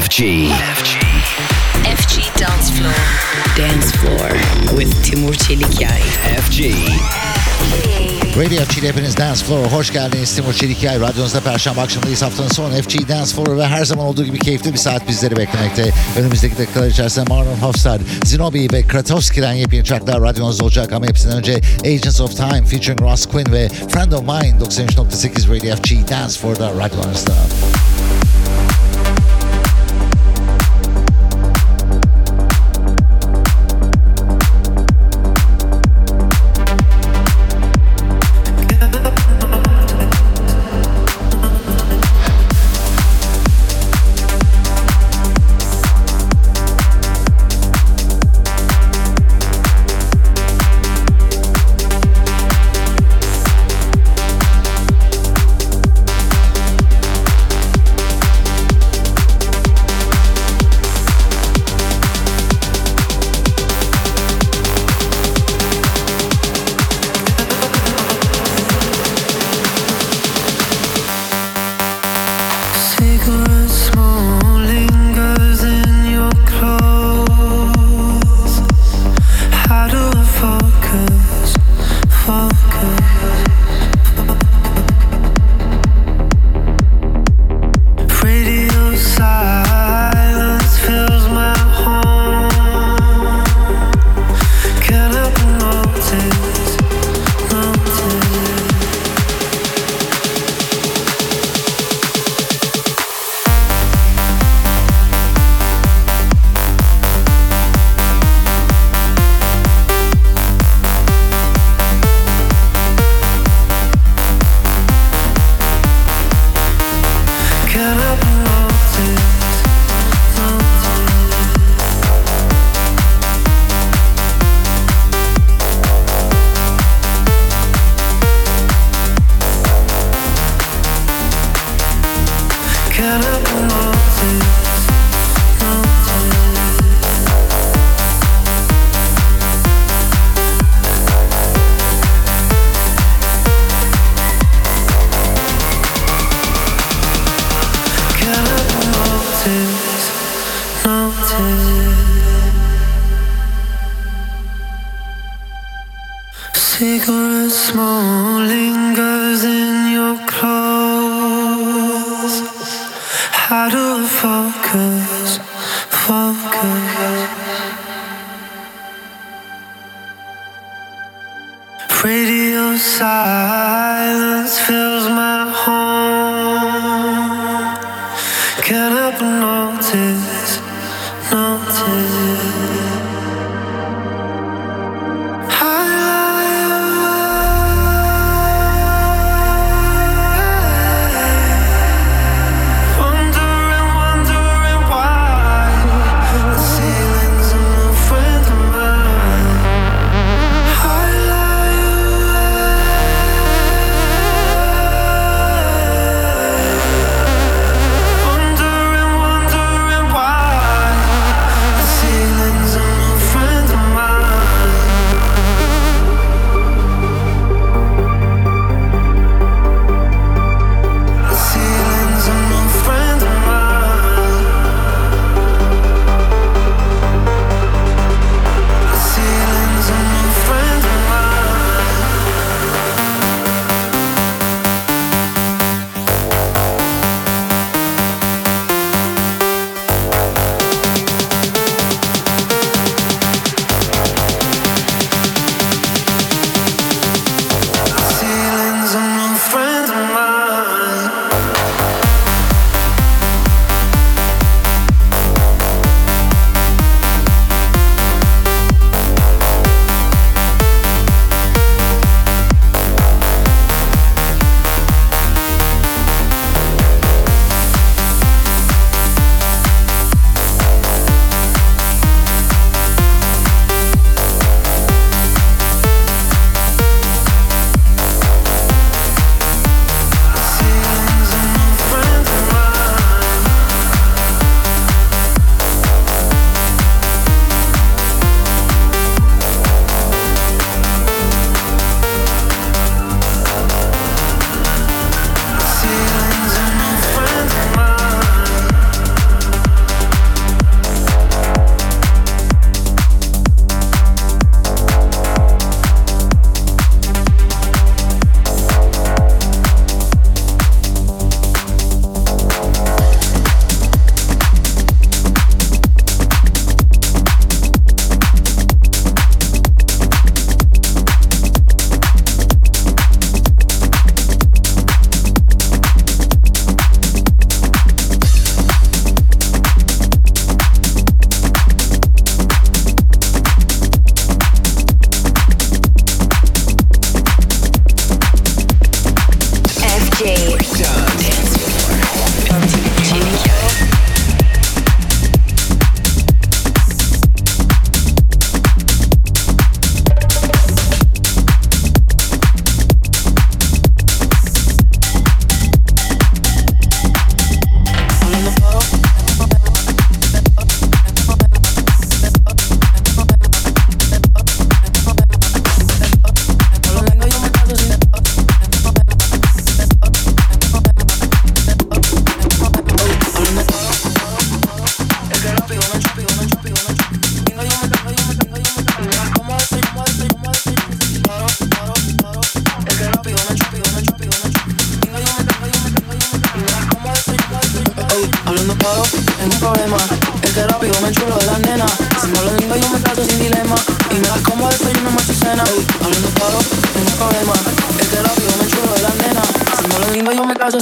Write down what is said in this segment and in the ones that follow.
FG. FG. FG Dance Floor. Dance Floor with Timur Çelikyay. FG. Radio FG'de hepiniz Dance Floor'a hoş geldiniz. Timur Çelikyay radyonuzda Perşembe akşamındayız. Haftanın son FG Dance Floor ve her zaman olduğu gibi keyifli bir saat bizleri beklemekte. Önümüzdeki dakikalar içerisinde Marlon Hofstad, Zinobi ve Kratowski'den yepyeni tracklar radyonuzda olacak. Ama hepsinden önce Agents of Time featuring Ross Quinn ve Friend of Mine 93.8 Radio FG Dance Floor'da radyonuzda. Wondering,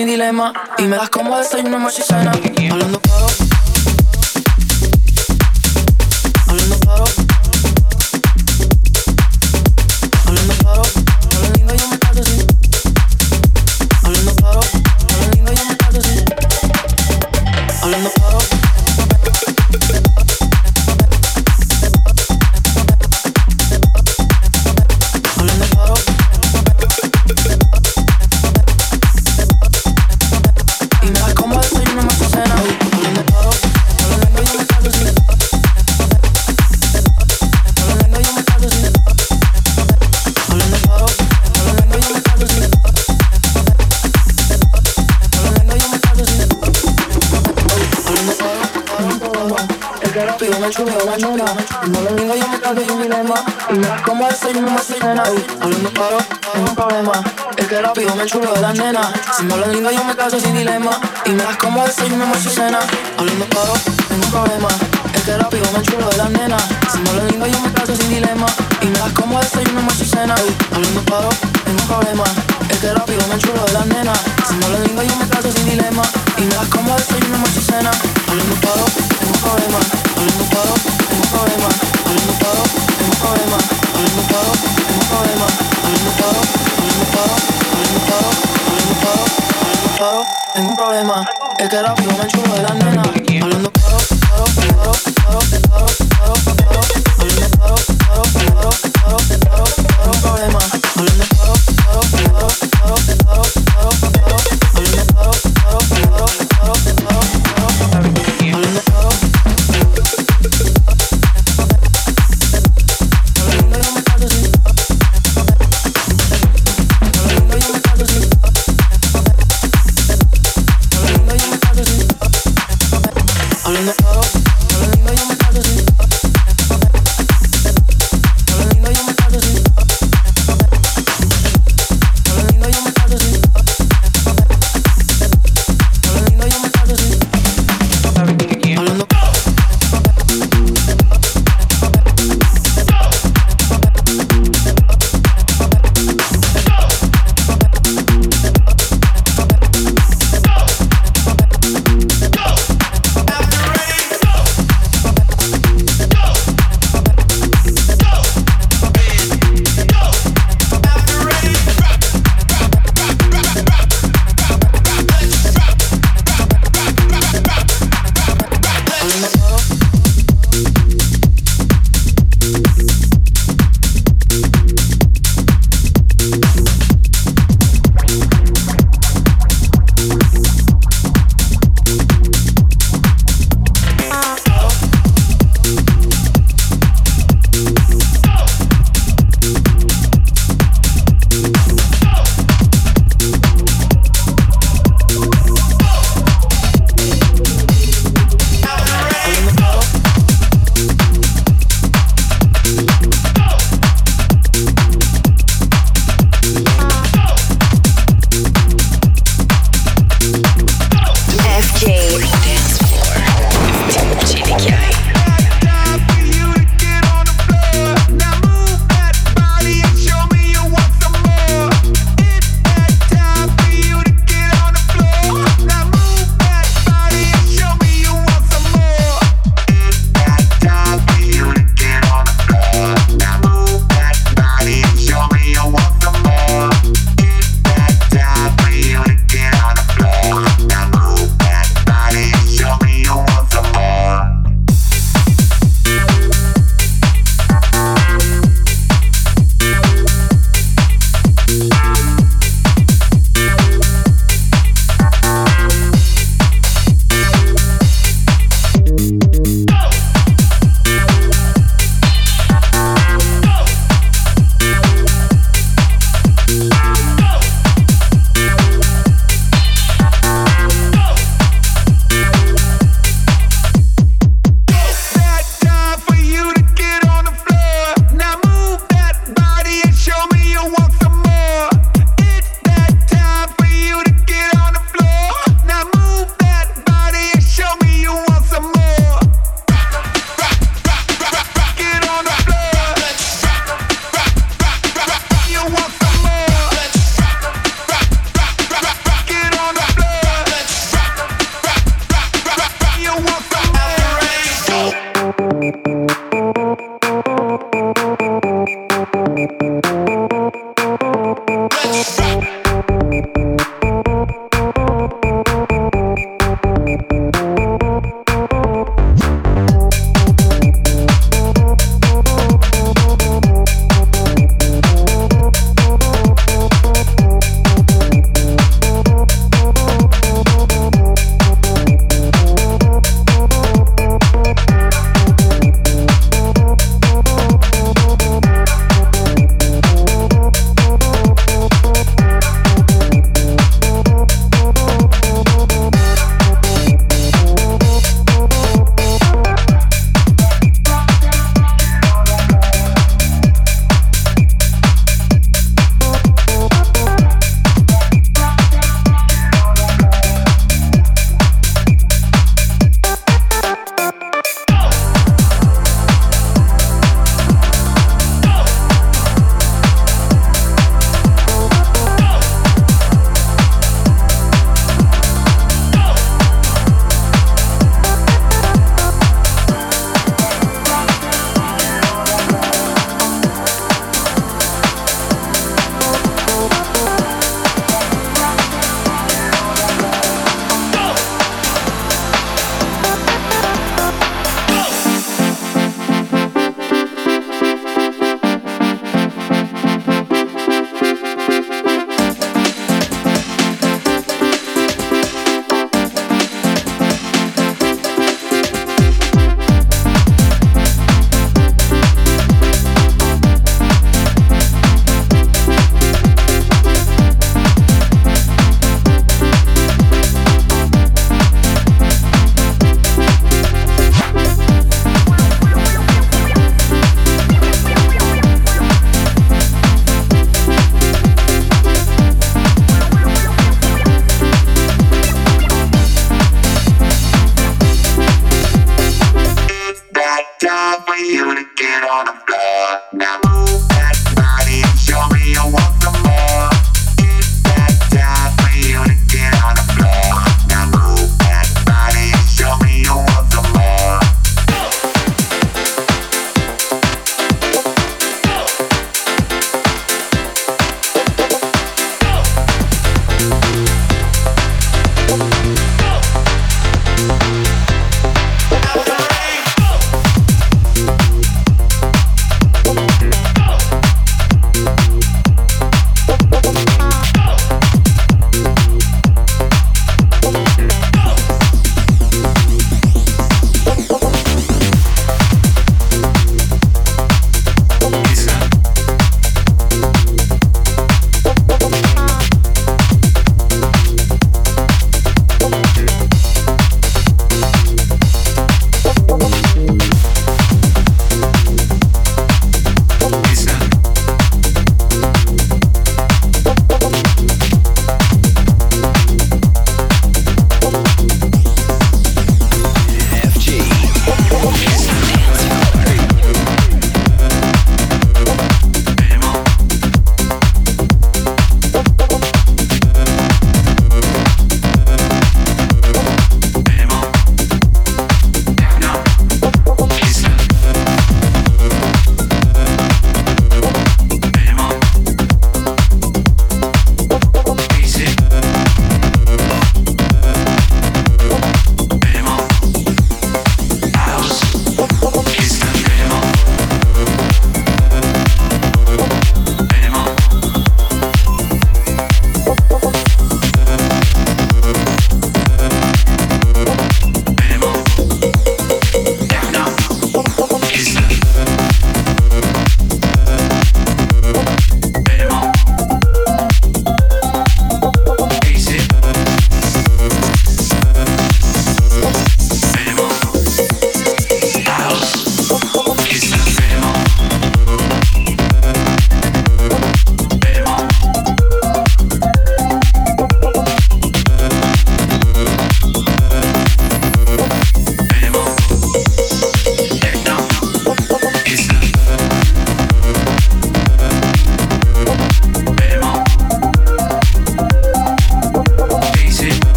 sin dilema. Y me das como desayuno, más y cena. Hablando claro. Problema Es que rápido me chuleo de la nena. Si no lo digo yo me caso sin dilema. Y me das como desayuno más cena. Hablando claro, tengo un problema. Es que rápido me chulo de la nena. Si no lo digo yo me caso sin dilema. Y me das como desayuno más cena. Hablando claro, tengo un problema. Es que rápido me chulo de la nena. Si no lo digo yo me caso sin dilema. Y me das como desayuno más cena. Hablando claro, tengo un problema. Hablando claro, tengo un problema. Hablando claro, tengo un problema. Hablando claro, tengo un problema Hablando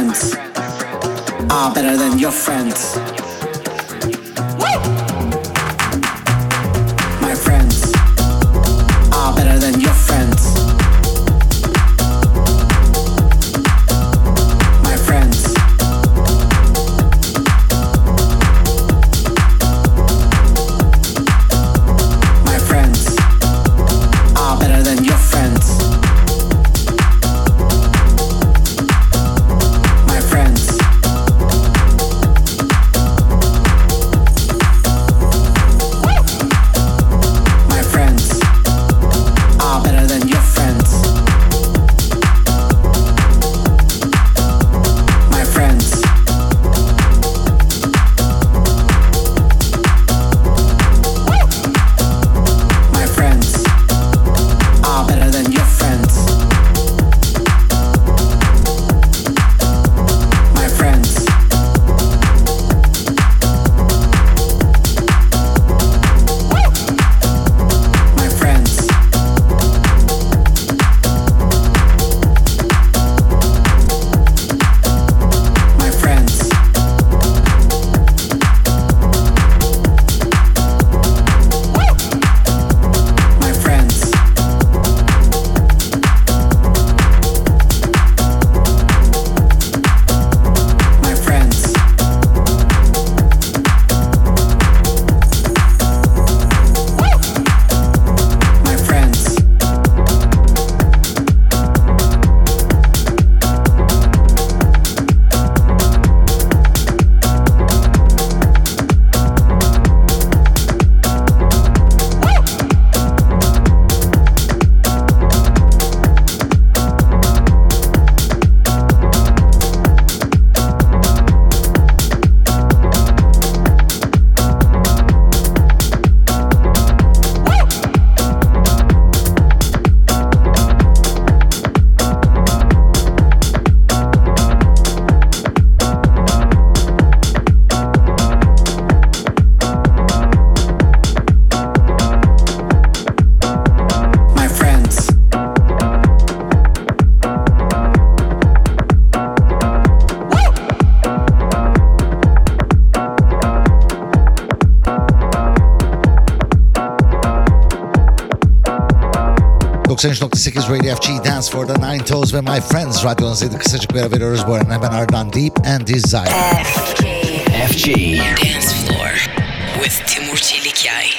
friends are better than your friends. 93.8 Radio FG Dance for the Nine Toes ve My Friends radyonuzdaydı. Kısacık bir ara veriyoruz bu arada. Hemen ardından Deep and Desire. FG. FG Dance Floor with Timur Çelikyay.